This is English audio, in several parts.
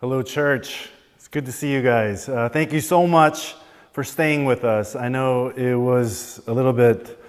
Hello, church. It's good to see you guys. Uh, thank you so much for staying with us. I know it was a little bit,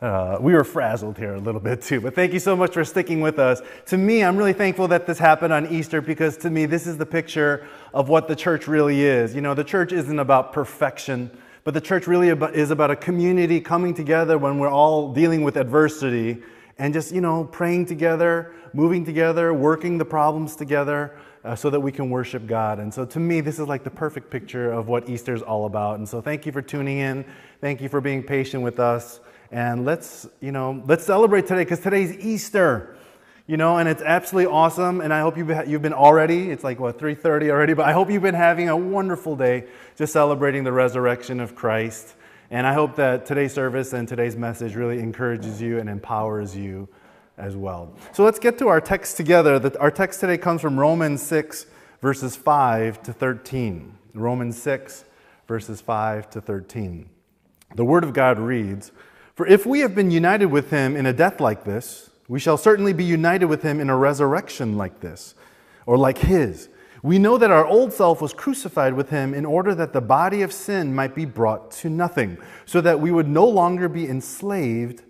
uh, we were frazzled here a little bit too, but thank you so much for sticking with us. To me, I'm really thankful that this happened on Easter because to me, this is the picture of what the church really is. You know, the church isn't about perfection, but the church really is about a community coming together when we're all dealing with adversity and just, you know, praying together, moving together, working the problems together uh, so that we can worship God. And so to me, this is like the perfect picture of what Easter is all about. And so thank you for tuning in. Thank you for being patient with us. And let's, you know, let's celebrate today because today's Easter. You know, and it's absolutely awesome. And I hope you've, you've been already, it's like, what, 3.30 already? But I hope you've been having a wonderful day just celebrating the resurrection of Christ. And I hope that today's service and today's message really encourages you and empowers you as well. So let's get to our text together. Our text today comes from Romans 6, verses 5 to 13. Romans 6, verses 5 to 13. The Word of God reads For if we have been united with him in a death like this, we shall certainly be united with him in a resurrection like this, or like his. We know that our old self was crucified with him in order that the body of sin might be brought to nothing, so that we would no longer be enslaved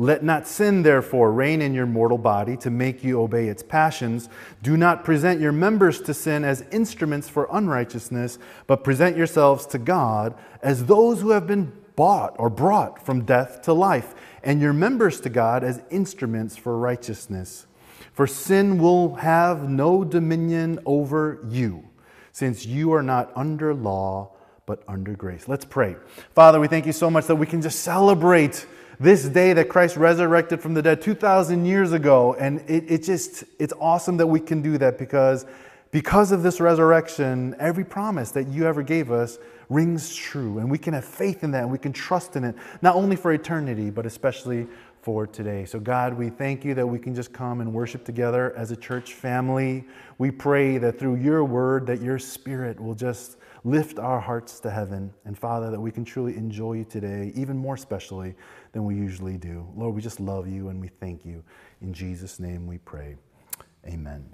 Let not sin, therefore, reign in your mortal body to make you obey its passions. Do not present your members to sin as instruments for unrighteousness, but present yourselves to God as those who have been bought or brought from death to life, and your members to God as instruments for righteousness. For sin will have no dominion over you, since you are not under law, but under grace. Let's pray. Father, we thank you so much that we can just celebrate this day that Christ resurrected from the dead 2,000 years ago. And it, it just, it's awesome that we can do that because, because of this resurrection, every promise that you ever gave us rings true. And we can have faith in that and we can trust in it, not only for eternity, but especially for today. So, God, we thank you that we can just come and worship together as a church family. We pray that through your word, that your spirit will just lift our hearts to heaven. And Father, that we can truly enjoy you today, even more specially than we usually do. Lord, we just love you and we thank you. In Jesus' name we pray. Amen.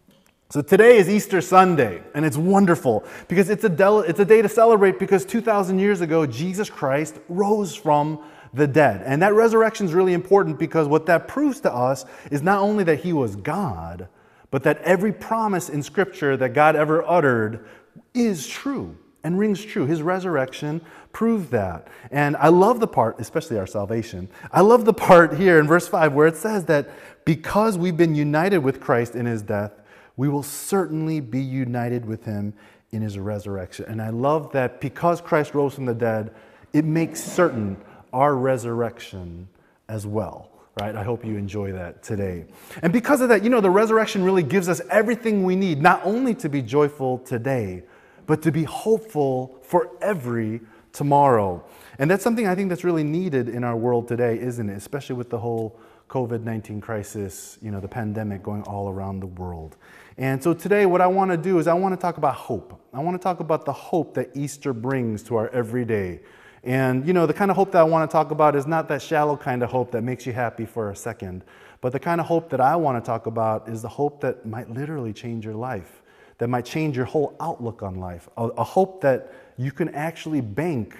So today is Easter Sunday, and it's wonderful because it's a, del- it's a day to celebrate because 2,000 years ago, Jesus Christ rose from the dead. And that resurrection is really important because what that proves to us is not only that he was God, but that every promise in Scripture that God ever uttered is true and rings true. His resurrection proved that. And I love the part, especially our salvation. I love the part here in verse 5 where it says that because we've been united with Christ in his death, we will certainly be united with him in his resurrection. And I love that because Christ rose from the dead, it makes certain our resurrection as well right? I hope you enjoy that today. And because of that, you know, the resurrection really gives us everything we need, not only to be joyful today, but to be hopeful for every tomorrow. And that's something I think that's really needed in our world today, isn't it? Especially with the whole COVID 19 crisis, you know, the pandemic going all around the world. And so today, what I want to do is I want to talk about hope. I want to talk about the hope that Easter brings to our everyday. And, you know, the kind of hope that I want to talk about is not that shallow kind of hope that makes you happy for a second, but the kind of hope that I want to talk about is the hope that might literally change your life that might change your whole outlook on life, a, a hope that you can actually bank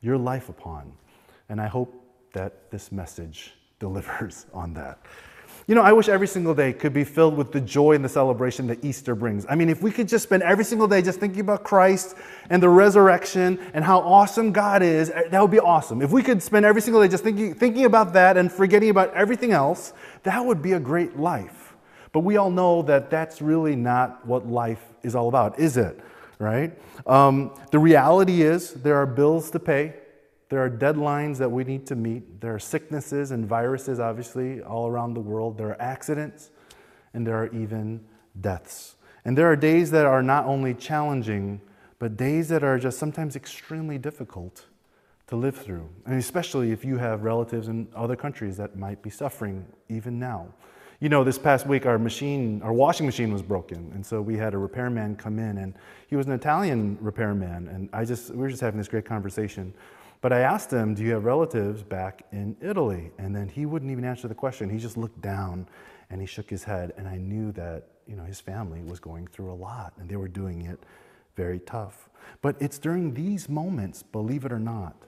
your life upon. And I hope that this message delivers on that. You know, I wish every single day could be filled with the joy and the celebration that Easter brings. I mean, if we could just spend every single day just thinking about Christ and the resurrection and how awesome God is, eh, that would be awesome. If we could spend every single day just thinking, thinking about that and forgetting about everything else, that would be a great life. But we all know that that's really not what life is all about, is it? Right? Um, the reality is there are bills to pay, there are deadlines that we need to meet, there are sicknesses and viruses, obviously, all around the world, there are accidents, and there are even deaths. And there are days that are not only challenging, but days that are just sometimes extremely difficult to live through. And especially if you have relatives in other countries that might be suffering even now. You know, this past week our machine, our washing machine was broken, and so we had a repairman come in, and he was an Italian repairman, and I just we were just having this great conversation. But I asked him, "Do you have relatives back in Italy?" And then he wouldn't even answer the question. He just looked down, and he shook his head, and I knew that you know his family was going through a lot, and they were doing it very tough. But it's during these moments, believe it or not,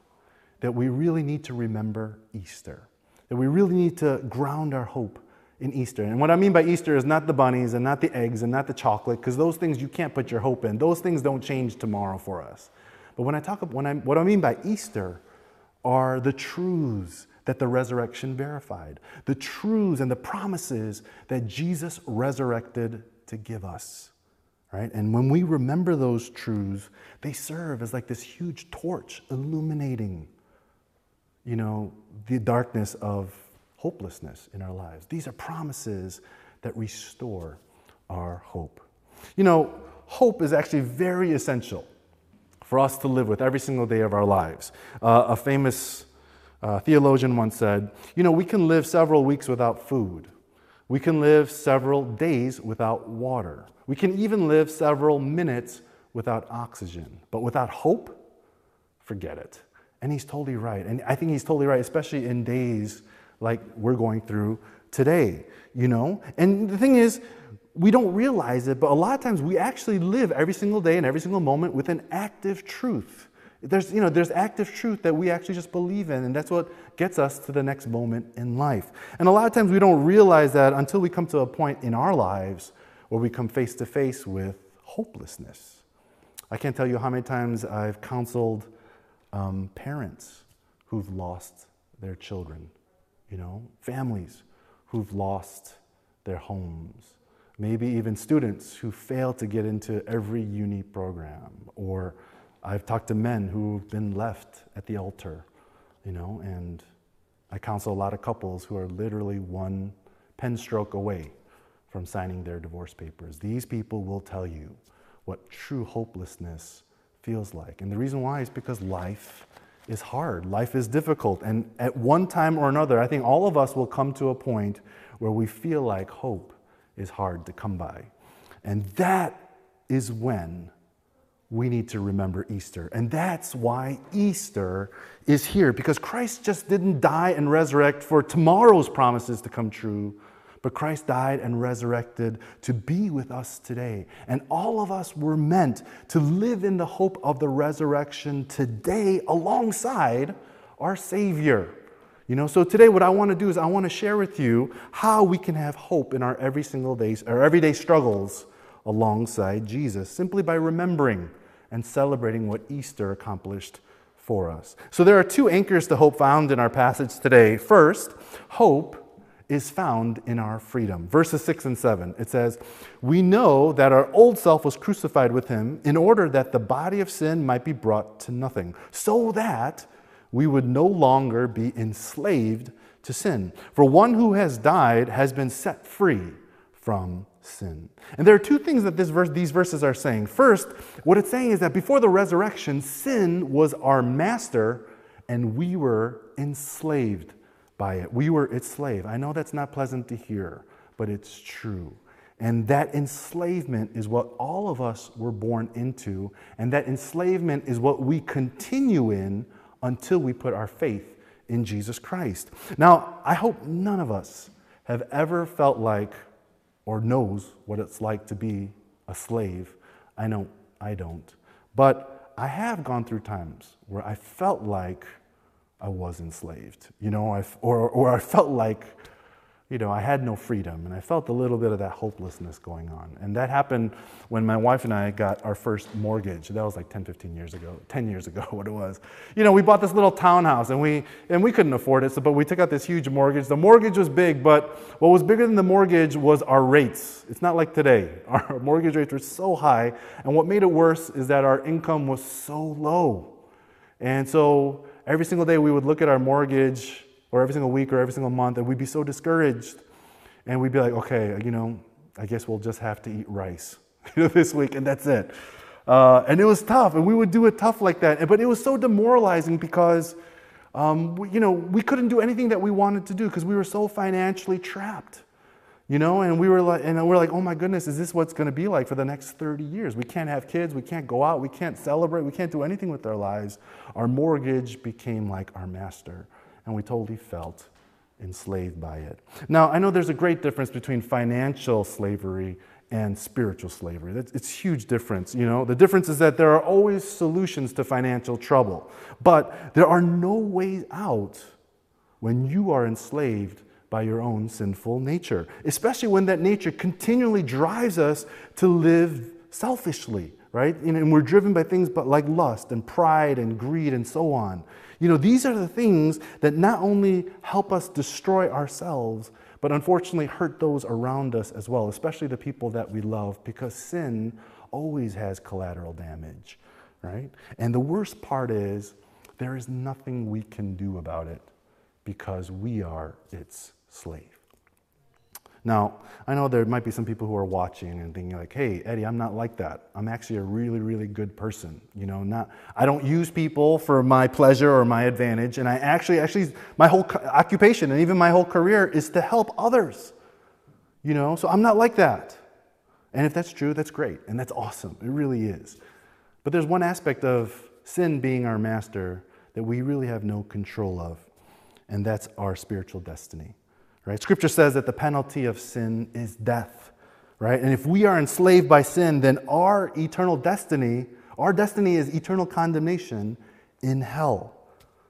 that we really need to remember Easter. That we really need to ground our hope in Easter. And what I mean by Easter is not the bunnies and not the eggs and not the chocolate, because those things you can't put your hope in. Those things don't change tomorrow for us. But when I talk about when I, what I mean by Easter are the truths that the resurrection verified, the truths and the promises that Jesus resurrected to give us. Right? And when we remember those truths, they serve as like this huge torch illuminating, you know, the darkness of hopelessness in our lives. These are promises that restore our hope. You know, hope is actually very essential for us to live with every single day of our lives. Uh, a famous uh, theologian once said, You know, we can live several weeks without food, we can live several days without water, we can even live several minutes without oxygen. But without hope, forget it. And he's totally right. And I think he's totally right, especially in days like we're going through today, you know? And the thing is, we don't realize it, but a lot of times we actually live every single day and every single moment with an active truth. There's, you know, there's active truth that we actually just believe in, and that's what gets us to the next moment in life. And a lot of times we don't realize that until we come to a point in our lives where we come face to face with hopelessness. I can't tell you how many times I've counseled um, parents who've lost their children you know, families who've lost their homes, maybe even students who fail to get into every uni program, or I've talked to men who've been left at the altar, you know, and I counsel a lot of couples who are literally one pen stroke away from signing their divorce papers. These people will tell you what true hopelessness feels like. And the reason why is because life is hard. Life is difficult. And at one time or another, I think all of us will come to a point where we feel like hope is hard to come by. And that is when we need to remember Easter. And that's why Easter is here, because Christ just didn't die and resurrect for tomorrow's promises to come true, but Christ died and resurrected to be with us today. And all of us were meant to live in the hope of the resurrection today alongside our Savior. You know, so today what I want to do is I want to share with you how we can have hope in our every single days, our everyday struggles alongside Jesus, simply by remembering and celebrating what Easter accomplished for us. So there are two anchors to hope found in our passage today. First, hope is found in our freedom. Verses 6 and 7, it says, We know that our old self was crucified with him in order that the body of sin might be brought to nothing, so that we would no longer be enslaved to sin. For one who has died has been set free from sin. And there are two things that verse, these verses are saying. First, what it's saying is that before the resurrection, sin was our master and we were enslaved by it. We were its slave. I know that's not pleasant to hear, but it's true. And that enslavement is what all of us were born into, and that enslavement is what we continue in until we put our faith in Jesus Christ. Now, I hope none of us have ever felt like or knows what it's like to be a slave. I know I don't. But I have gone through times where I felt like I was enslaved, you know, I, or, or I felt like, you know, I had no freedom and I felt a little bit of that hopelessness going on. And that happened when my wife and I got our first mortgage. That was like 10, 15 years ago, 10 years ago, what it was. You know, we bought this little townhouse and we, and we couldn't afford it, so, but we took out this huge mortgage. The mortgage was big, but what was bigger than the mortgage was our rates. It's not like today. Our mortgage rates were so high. And what made it worse is that our income was so low. And so every single day we would look at our mortgage, or every single week, or every single month, and we'd be so discouraged. And we'd be like, okay, you know, I guess we'll just have to eat rice this week, and that's it. Uh, and it was tough, and we would do it tough like that. But it was so demoralizing because, um, we, you know, we couldn't do anything that we wanted to do because we were so financially trapped. You know, and we were like, and we're like, oh my goodness, is this what's going to be like for the next 30 years? We can't have kids, we can't go out, we can't celebrate, we can't do anything with our lives. Our mortgage became like our master, and we totally felt enslaved by it. Now, I know there's a great difference between financial slavery and spiritual slavery. It's a huge difference, you know. The difference is that there are always solutions to financial trouble, but there are no ways out when you are enslaved by your own sinful nature, especially when that nature continually drives us to live selfishly, right? And we're driven by things but like lust and pride and greed and so on. You know, these are the things that not only help us destroy ourselves, but unfortunately hurt those around us as well, especially the people that we love, because sin always has collateral damage, right? And the worst part is there is nothing we can do about it because we are its slave. Now, I know there might be some people who are watching and thinking like, "Hey, Eddie, I'm not like that. I'm actually a really, really good person. You know, not I don't use people for my pleasure or my advantage, and I actually, actually, my whole occupation and even my whole career is to help others. You know, so I'm not like that. And if that's true, that's great, and that's awesome. It really is. But there's one aspect of sin being our master that we really have no control of, and that's our spiritual destiny. Right? Scripture says that the penalty of sin is death. Right? And if we are enslaved by sin, then our eternal destiny, our destiny is eternal condemnation in hell.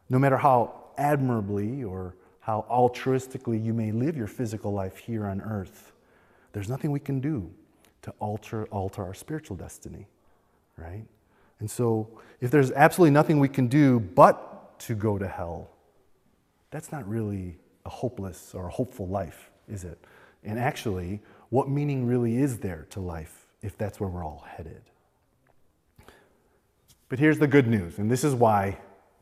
No matter how admirably or how altruistically you may live your physical life here on earth, there's nothing we can do to alter, alter our spiritual destiny, right? And so, if there's absolutely nothing we can do but to go to hell, that's not really a hopeless or a hopeful life, is it? And actually, what meaning really is there to life if that's where we're all headed? But here's the good news, and this is why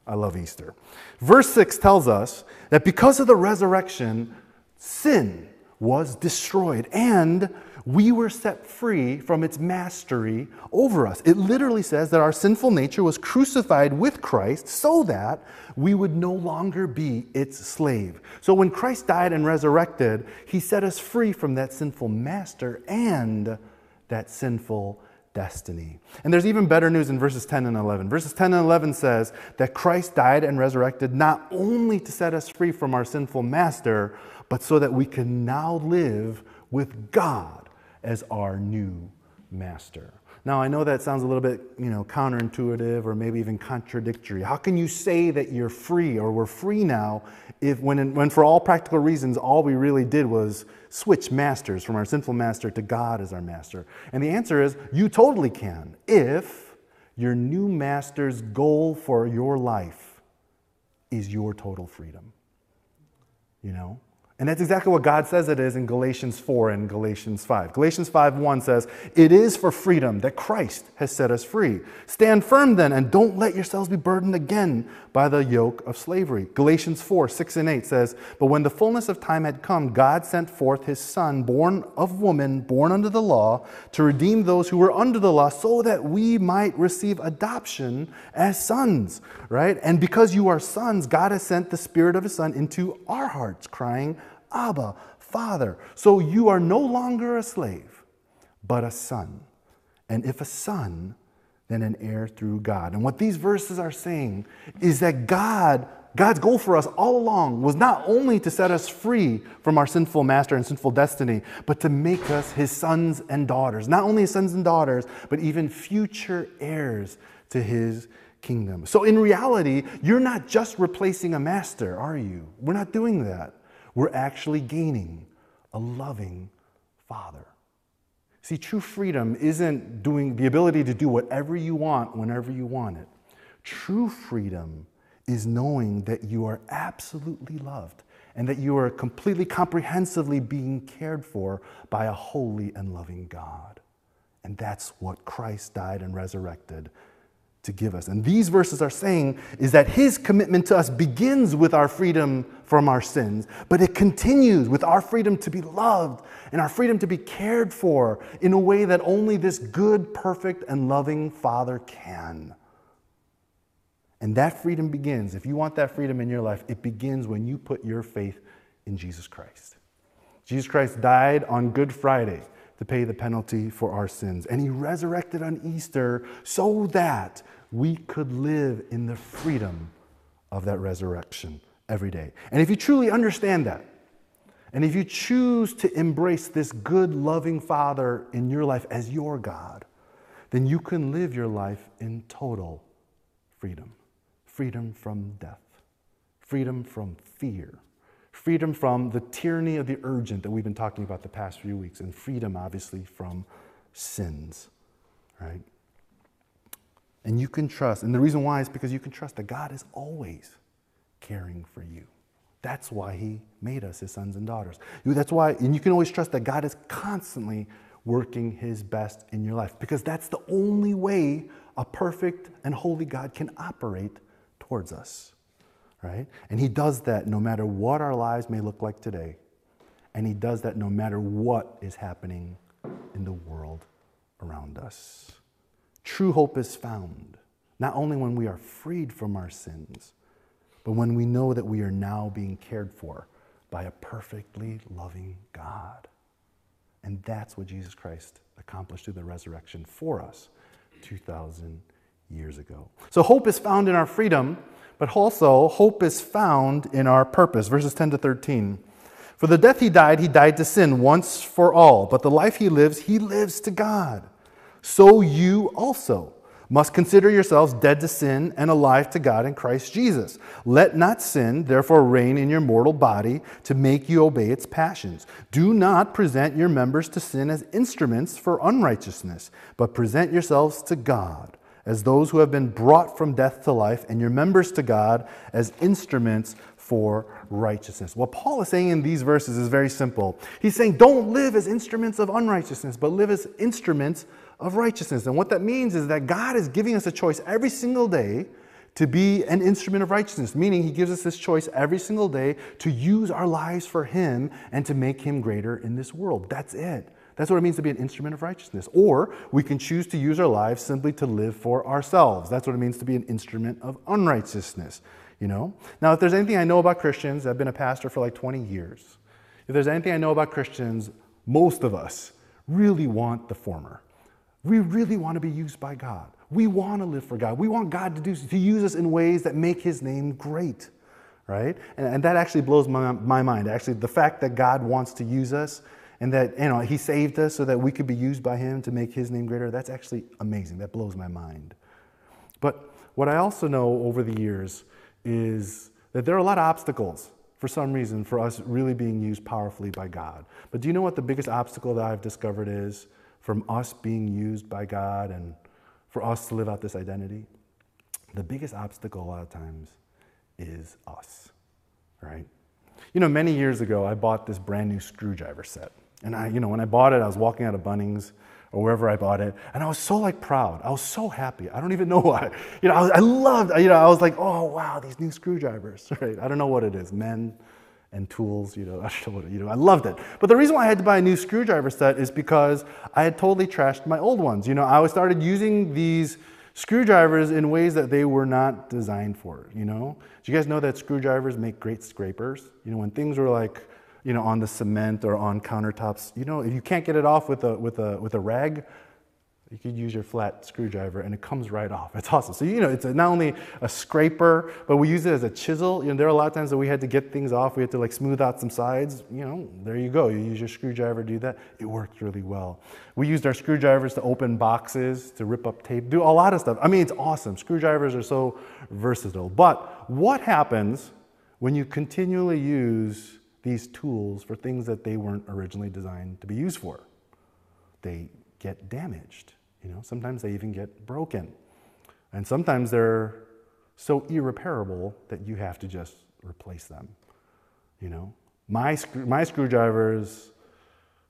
I love Easter. Verse 6 tells us that because of the resurrection, sin was destroyed and we were set free from its mastery over us. It literally says that our sinful nature was crucified with Christ so that we would no longer be its slave. So when Christ died and resurrected, he set us free from that sinful master and that sinful destiny. And there's even better news in verses 10 and 11. Verses 10 and 11 says that Christ died and resurrected not only to set us free from our sinful master, but so that we can now live with God as our new master. Now, I know that sounds a little bit, you know, counterintuitive or maybe even contradictory. How can you say that you're free or we're free now if, when, when for all practical reasons, all we really did was switch masters from our sinful master to God as our master? And the answer is you totally can if your new master's goal for your life is your total freedom. You know? And that's exactly what God says it is in Galatians 4 and Galatians 5. Galatians 5 1 says, It is for freedom that Christ has set us free. Stand firm then, and don't let yourselves be burdened again by the yoke of slavery. Galatians 4 6 and 8 says, But when the fullness of time had come, God sent forth his Son, born of woman, born under the law, to redeem those who were under the law, so that we might receive adoption as sons, right? And because you are sons, God has sent the Spirit of his Son into our hearts, crying, Abba, Father. So you are no longer a slave, but a son. And if a son, then an heir through God. And what these verses are saying is that God, God's goal for us all along was not only to set us free from our sinful master and sinful destiny, but to make us his sons and daughters. Not only his sons and daughters, but even future heirs to his kingdom. So in reality, you're not just replacing a master, are you? We're not doing that we're actually gaining a loving Father. See, true freedom isn't doing the ability to do whatever you want whenever you want it. True freedom is knowing that you are absolutely loved and that you are completely comprehensively being cared for by a holy and loving God. And that's what Christ died and resurrected to give us. And these verses are saying is that his commitment to us begins with our freedom from our sins, but it continues with our freedom to be loved and our freedom to be cared for in a way that only this good, perfect, and loving Father can. And that freedom begins, if you want that freedom in your life, it begins when you put your faith in Jesus Christ. Jesus Christ died on Good Friday to pay the penalty for our sins. And he resurrected on Easter so that we could live in the freedom of that resurrection every day. And if you truly understand that, and if you choose to embrace this good, loving Father in your life as your God, then you can live your life in total freedom freedom from death, freedom from fear freedom from the tyranny of the urgent that we've been talking about the past few weeks, and freedom, obviously, from sins, right? And you can trust, and the reason why is because you can trust that God is always caring for you. That's why He made us His sons and daughters. That's why, and you can always trust that God is constantly working His best in your life because that's the only way a perfect and holy God can operate towards us right? And He does that no matter what our lives may look like today. And He does that no matter what is happening in the world around us. True hope is found not only when we are freed from our sins, but when we know that we are now being cared for by a perfectly loving God. And that's what Jesus Christ accomplished through the resurrection for us 2,000 years ago. So hope is found in our freedom but also hope is found in our purpose. Verses 10 to 13. For the death he died, he died to sin once for all, but the life he lives, he lives to God. So you also must consider yourselves dead to sin and alive to God in Christ Jesus. Let not sin, therefore, reign in your mortal body to make you obey its passions. Do not present your members to sin as instruments for unrighteousness, but present yourselves to God as those who have been brought from death to life, and your members to God as instruments for righteousness. What Paul is saying in these verses is very simple. He's saying, don't live as instruments of unrighteousness, but live as instruments of righteousness. And what that means is that God is giving us a choice every single day to be an instrument of righteousness, meaning He gives us this choice every single day to use our lives for Him and to make Him greater in this world. That's it. That's what it means to be an instrument of righteousness. Or we can choose to use our lives simply to live for ourselves. That's what it means to be an instrument of unrighteousness. You know? Now, if there's anything I know about Christians, I've been a pastor for like 20 years. If there's anything I know about Christians, most of us really want the former. We really want to be used by God. We want to live for God. We want God to, do, to use us in ways that make His name great, right? And, and that actually blows my, my mind. Actually, the fact that God wants to use us and that you know he saved us so that we could be used by him to make his name greater. That's actually amazing. That blows my mind. But what i also know over the years is that there are a lot of obstacles for some reason for us really being used powerfully by god. But do you know what the biggest obstacle that i've discovered is from us being used by god and for us to live out this identity? The biggest obstacle a lot of times is us right? You know many years ago i bought this brand new screwdriver set and I, you know, when I bought it, I was walking out of Bunnings or wherever I bought it, and I was so like proud. I was so happy. I don't even know why. You know, I, was, I loved. You know, I was like, oh wow, these new screwdrivers. Right? I don't know what it is. Men and tools. You know, I don't know what. You know, I loved it. But the reason why I had to buy a new screwdriver set is because I had totally trashed my old ones. You know, I started using these screwdrivers in ways that they were not designed for. You know, do you guys know that screwdrivers make great scrapers? You know, when things were like you know, on the cement or on countertops. You know, if you can't get it off with a, with a, with a rag, you could use your flat screwdriver and it comes right off. It's awesome. So, you know, it's not only a scraper, but we use it as a chisel. You know, there are a lot of times that we had to get things off. We had to like smooth out some sides. You know, there you go. You use your screwdriver to do that. It worked really well. We used our screwdrivers to open boxes, to rip up tape, do a lot of stuff. I mean, it's awesome. Screwdrivers are so versatile. But what happens when you continually use these tools for things that they weren't originally designed to be used for. They get damaged. You know, sometimes they even get broken. And sometimes they're so irreparable that you have to just replace them. You know, my, my screwdrivers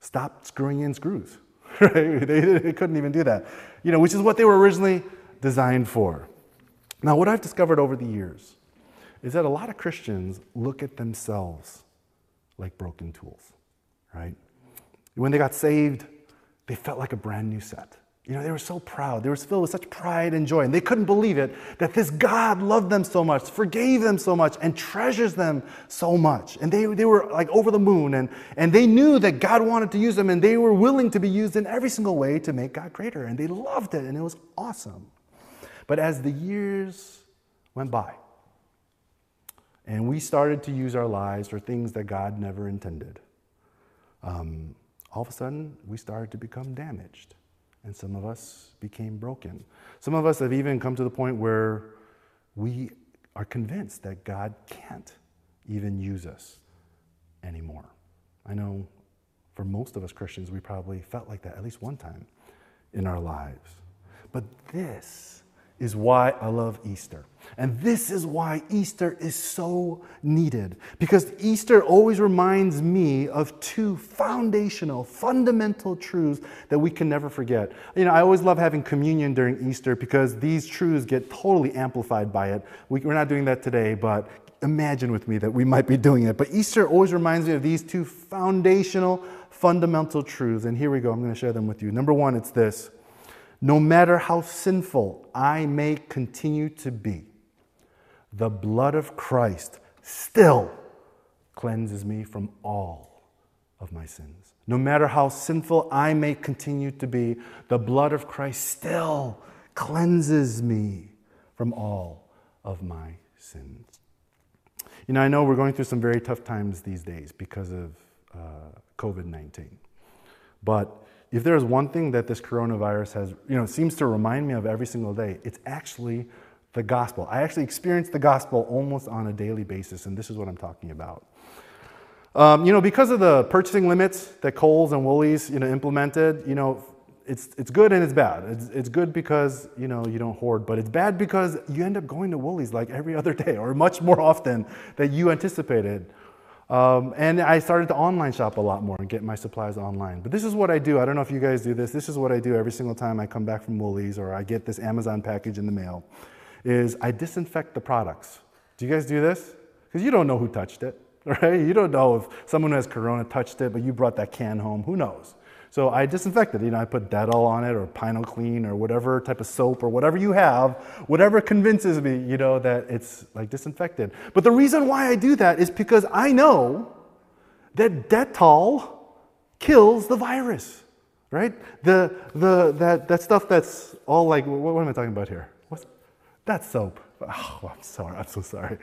stopped screwing in screws. Right? They, they couldn't even do that. You know, which is what they were originally designed for. Now, what I've discovered over the years is that a lot of Christians look at themselves like broken tools, right? When they got saved, they felt like a brand new set. You know, they were so proud. They were filled with such pride and joy. And they couldn't believe it that this God loved them so much, forgave them so much, and treasures them so much. And they, they were like over the moon. And, and they knew that God wanted to use them. And they were willing to be used in every single way to make God greater. And they loved it. And it was awesome. But as the years went by, and we started to use our lives for things that God never intended, um, all of a sudden we started to become damaged and some of us became broken. Some of us have even come to the point where we are convinced that God can't even use us anymore. I know for most of us Christians, we probably felt like that at least one time in our lives. But this is why I love Easter. And this is why Easter is so needed. Because Easter always reminds me of two foundational, fundamental truths that we can never forget. You know, I always love having communion during Easter because these truths get totally amplified by it. We, are not doing that today, but imagine with me that we might be doing it. But Easter always reminds me of these two foundational, fundamental truths. And here we go. I'm going to share them with you. Number one, it's this no matter how sinful I may continue to be, the blood of Christ still cleanses me from all of my sins. No matter how sinful I may continue to be, the blood of Christ still cleanses me from all of my sins. You know, I know we're going through some very tough times these days because of uh, COVID 19. But if there's one thing that this coronavirus has, you know, seems to remind me of every single day, it's actually the gospel. I actually experience the gospel almost on a daily basis, and this is what I'm talking about. Um, you know, because of the purchasing limits that Coles and Woolies, you know, implemented, you know, it's, it's good and it's bad. It's, it's good because, you know, you don't hoard, but it's bad because you end up going to Woolies like every other day or much more often than you anticipated. Um, and I started to online shop a lot more and get my supplies online. But this is what I do. I don't know if you guys do this. This is what I do every single time I come back from Woolies or I get this Amazon package in the mail is I disinfect the products. Do you guys do this? Because you don't know who touched it, right? You don't know if someone who has corona touched it, but you brought that can home. Who knows? So I disinfected. You know, I put Dettol on it or Pine Clean or whatever type of soap or whatever you have, whatever convinces me, you know, that it's like disinfected. But the reason why I do that is because I know that Dettol kills the virus, right? The, the, that, that stuff that's all like, what, what am I talking about here? What's, that soap. Oh, I'm sorry. I'm so sorry.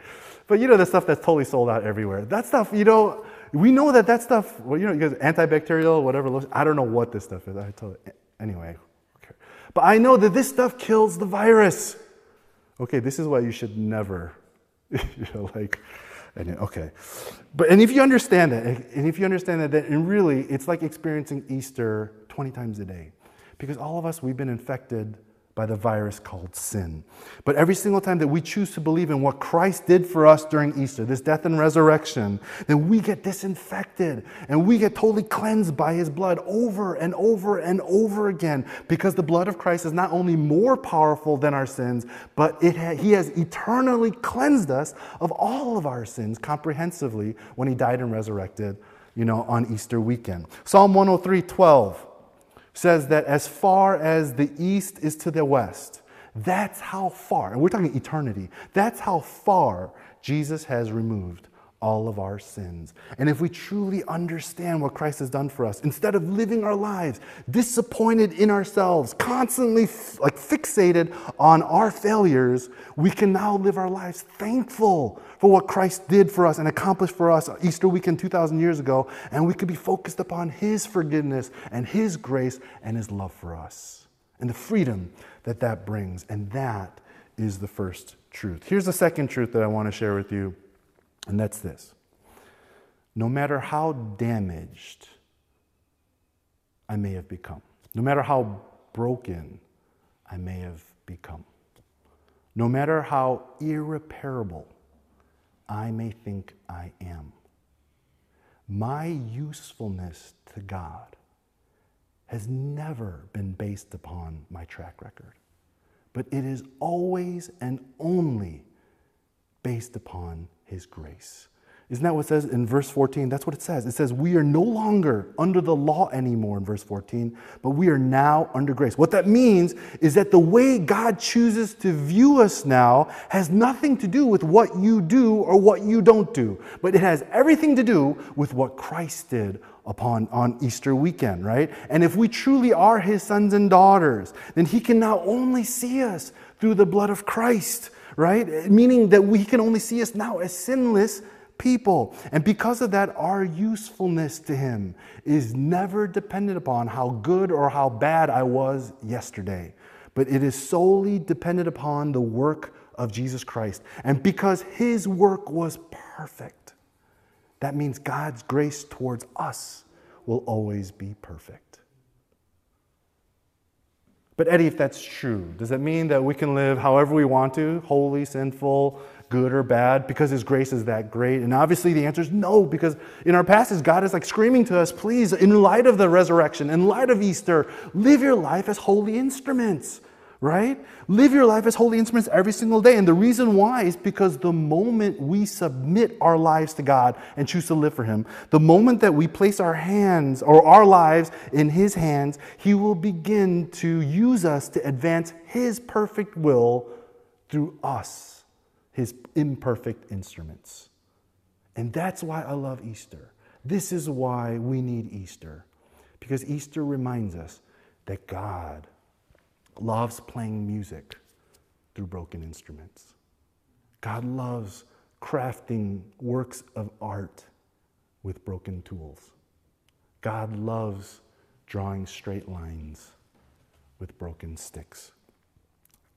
But you know, the stuff that's totally sold out everywhere. That stuff, you know, we know that that stuff, well, you know, because antibacterial, whatever, I don't know what this stuff is. I told you. Anyway, okay. But I know that this stuff kills the virus. Okay, this is why you should never, you know, like, okay. But, and if you understand that, and if you understand that, and really, it's like experiencing Easter 20 times a day. Because all of us, we've been infected by the virus called sin. But every single time that we choose to believe in what Christ did for us during Easter, this death and resurrection, then we get disinfected and we get totally cleansed by his blood over and over and over again because the blood of Christ is not only more powerful than our sins, but it ha- he has eternally cleansed us of all of our sins comprehensively when he died and resurrected, you know, on Easter weekend. Psalm 103 12 says that as far as the east is to the west, that's how far, and we're talking eternity, that's how far Jesus has removed all of our sins. And if we truly understand what Christ has done for us, instead of living our lives disappointed in ourselves, constantly f- like fixated on our failures, we can now live our lives thankful for what Christ did for us and accomplished for us Easter weekend 2,000 years ago. And we could be focused upon His forgiveness and His grace and His love for us and the freedom that that brings. And that is the first truth. Here's the second truth that I want to share with you and that's this no matter how damaged I may have become, no matter how broken I may have become, no matter how irreparable I may think I am, my usefulness to God has never been based upon my track record. but it is always and only based upon His grace. Isn't that what it says in verse 14? That's what it says. It says, We are no longer under the law anymore in verse 14, but we are now under grace. What that means is that the way God chooses to view us now has nothing to do with what you do or what you don't do, but it has everything to do with what Christ did upon on Easter weekend, right? And if we truly are his sons and daughters, then he can now only see us through the blood of Christ, right? Meaning that we can only see us now as sinless people. And because of that, our usefulness to Him is never dependent upon how good or how bad I was yesterday, but it is solely dependent upon the work of Jesus Christ. And because His work was perfect, that means God's grace towards us will always be perfect. But, Eddie, if that's true, does that mean that we can live however we want to, holy, sinful, good or bad because his grace is that great? And obviously the answer is no, because in our passage, God is like screaming to us, please, in light of the resurrection, in light of Easter, live your life as holy instruments, right? Live your life as holy instruments every single day. And the reason why is because the moment we submit our lives to God and choose to live for Him, the moment that we place our hands or our lives in His hands, He will begin to use us to advance His perfect will through us his imperfect instruments. And that's why I love Easter. This is why we need Easter. Because Easter reminds us that God loves playing music through broken instruments. God loves crafting works of art with broken tools. God loves drawing straight lines with broken sticks.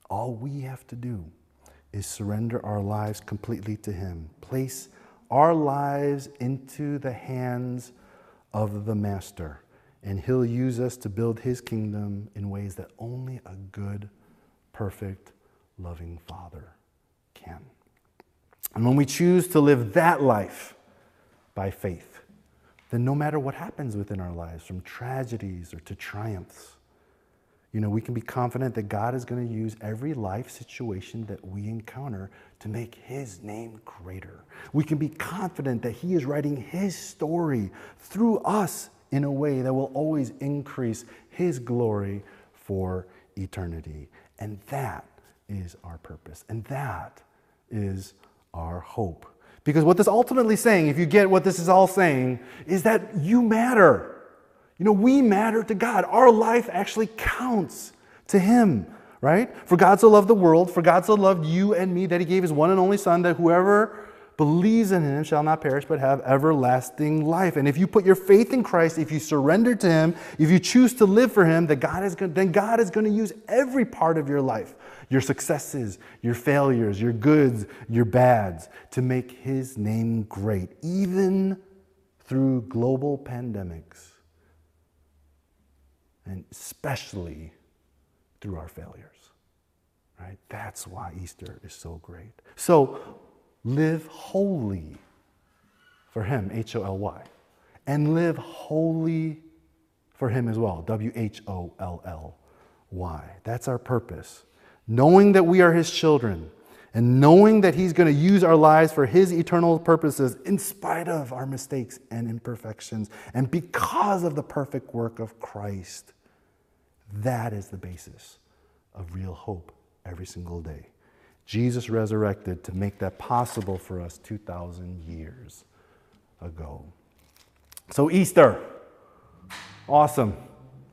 All we have to do is surrender our lives completely to Him. Place our lives into the hands of the Master, and He'll use us to build His kingdom in ways that only a good, perfect, loving Father can. And when we choose to live that life by faith, then no matter what happens within our lives, from tragedies or to triumphs, you know, we can be confident that God is going to use every life situation that we encounter to make His name greater. We can be confident that He is writing His story through us in a way that will always increase His glory for eternity. And that is our purpose. And that is our hope. Because what this ultimately saying, if you get what this is all saying, is that you matter. You know, we matter to God. Our life actually counts to Him, right? For God so loved the world, for God so loved you and me that He gave His one and only Son, that whoever believes in Him shall not perish but have everlasting life. And if you put your faith in Christ, if you surrender to Him, if you choose to live for Him, God is going, then God is going to use every part of your life your successes, your failures, your goods, your bads, to make His name great, even through global pandemics and especially through our failures. Right? That's why Easter is so great. So live holy for Him, H O L Y, and live holy for Him as well, W H O L L Y. That's our purpose. Knowing that we are His children and knowing that He's going to use our lives for His eternal purposes in spite of our mistakes and imperfections, and because of the perfect work of Christ. That is the basis of real hope every single day. Jesus resurrected to make that possible for us 2,000 years ago. So, Easter, awesome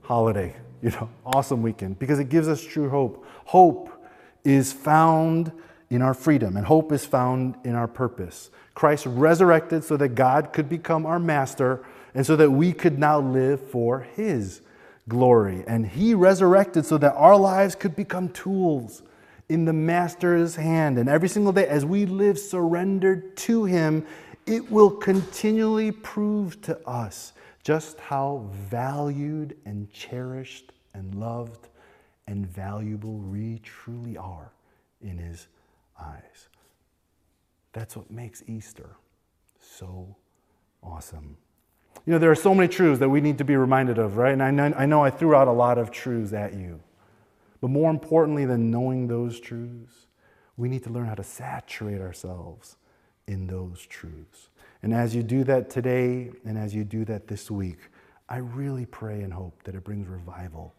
holiday, you know, awesome weekend because it gives us true hope. Hope is found in our freedom, and hope is found in our purpose. Christ resurrected so that God could become our master and so that we could now live for his glory. And he resurrected so that our lives could become tools in the Master's hand. And every single day, as we live surrendered to him, it will continually prove to us just how valued and cherished and loved and valuable we truly are in his eyes. That's what makes Easter so awesome. You know, there are so many truths that we need to be reminded of, right? And I know, I threw out a lot of truths at you. But more importantly than knowing those truths, we need to learn how to saturate ourselves in those truths. And as you do that today and as you do that this week, I really pray and hope that it brings revival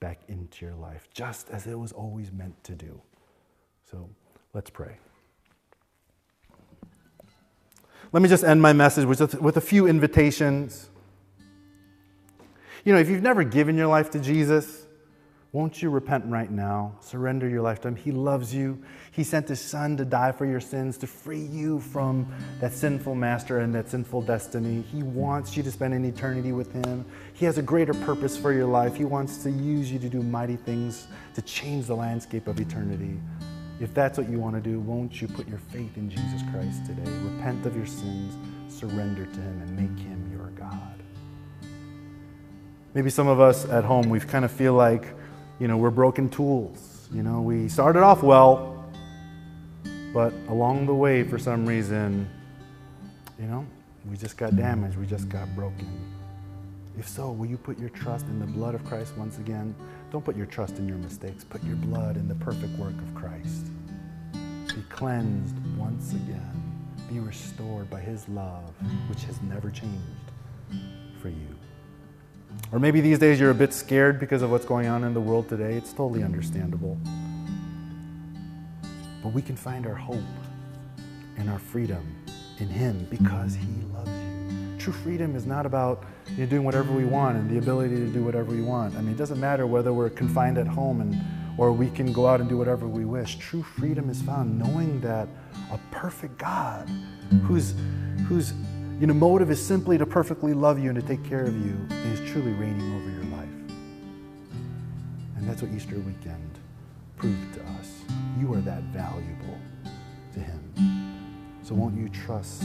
back into your life, just as it was always meant to do. So let's pray. Let me just end my message with with a few invitations. You know, if you've never given your life to Jesus, won't you repent right now? Surrender your life to Him. He loves you. He sent His Son to die for your sins, to free you from that sinful master and that sinful destiny. He wants you to spend an eternity with Him. He has a greater purpose for your life. He wants to use you to do mighty things to change the landscape of eternity. If that's what you want to do, won't you put your faith in Jesus Christ today? Repent of your sins, surrender to Him, and make Him your God. Maybe some of us at home, we kind of feel like, you know, we're broken tools. You know, we started off well, but along the way, for some reason, you know, we just got damaged, we just got broken. If so, will you put your trust in the blood of Christ once again? Don't put your trust in your mistakes. Put your blood in the perfect work of Christ. Be cleansed once again. Be restored by His love, which has never changed for you. Or maybe these days you're a bit scared because of what's going on in the world today. It's totally understandable. But we can find our hope and our freedom in Him because He loves you. True freedom is not about you know, doing whatever we want and the ability to do whatever we want. I mean, it doesn't matter whether we're confined at home and or we can go out and do whatever we wish. True freedom is found knowing that a perfect God who's whose you know motive is simply to perfectly love you and to take care of you is truly reigning over your life. And that's what Easter weekend proved to us. You are that valuable to him. So won't you trust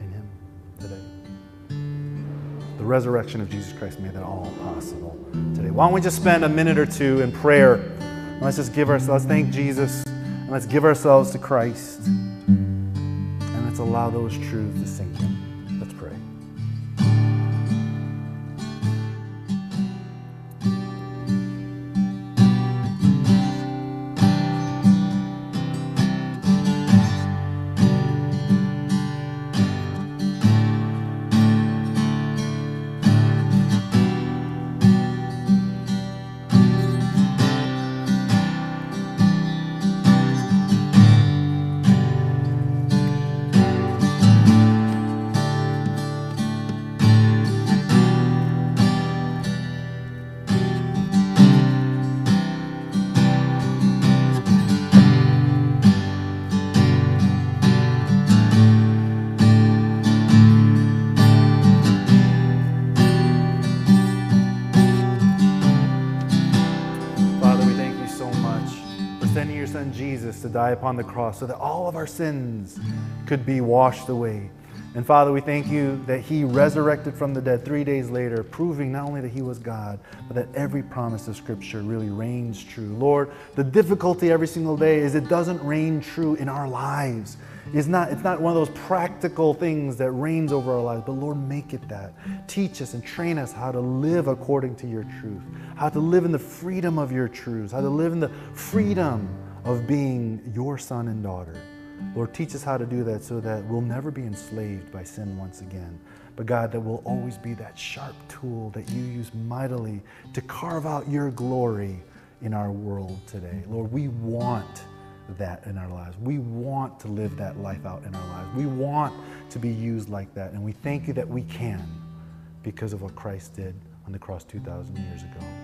in him today? the resurrection of Jesus Christ made that all possible today. Why don't we just spend a minute or two in prayer? Let's just give ourselves, let's thank Jesus, and let's give ourselves to Christ, and allow those truths to sink in. Die upon the cross so that all of our sins could be washed away. And Father, we thank you that He resurrected from the dead three days later, proving not only that He was God, but that every promise of Scripture really reigns true. Lord, the difficulty every single day is it doesn't reign true in our lives. It's not, it's not one of those practical things that reigns over our lives, but Lord, make it that. Teach us and train us how to live according to your truth, how to live in the freedom of your truths, how to live in the freedom of being your son and daughter. Lord, teach us how to do that so that we'll never be enslaved by sin once again. But God, that will always be that sharp tool that you use mightily to carve out your glory in our world today. Lord, we want that in our lives. We want to live that life out in our lives. We want to be used like that. And we thank you that we can because of what Christ did on the cross 2,000 years ago.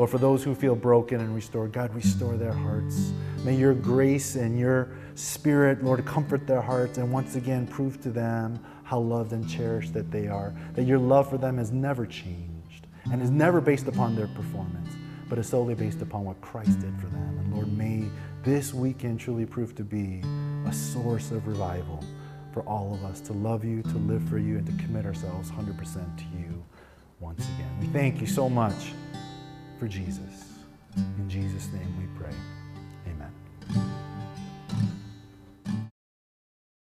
Lord, for those who feel broken and restored, God, restore their hearts. May your grace and your spirit, Lord, comfort their hearts and once again prove to them how loved and cherished that they are, that your love for them has never changed and is never based upon their performance, but is solely based upon what Christ did for them. And Lord, may this weekend truly prove to be a source of revival for all of us to love you, to live for you, and to commit ourselves 100% to you once again. We thank you so much for Jesus. In Jesus' name we pray.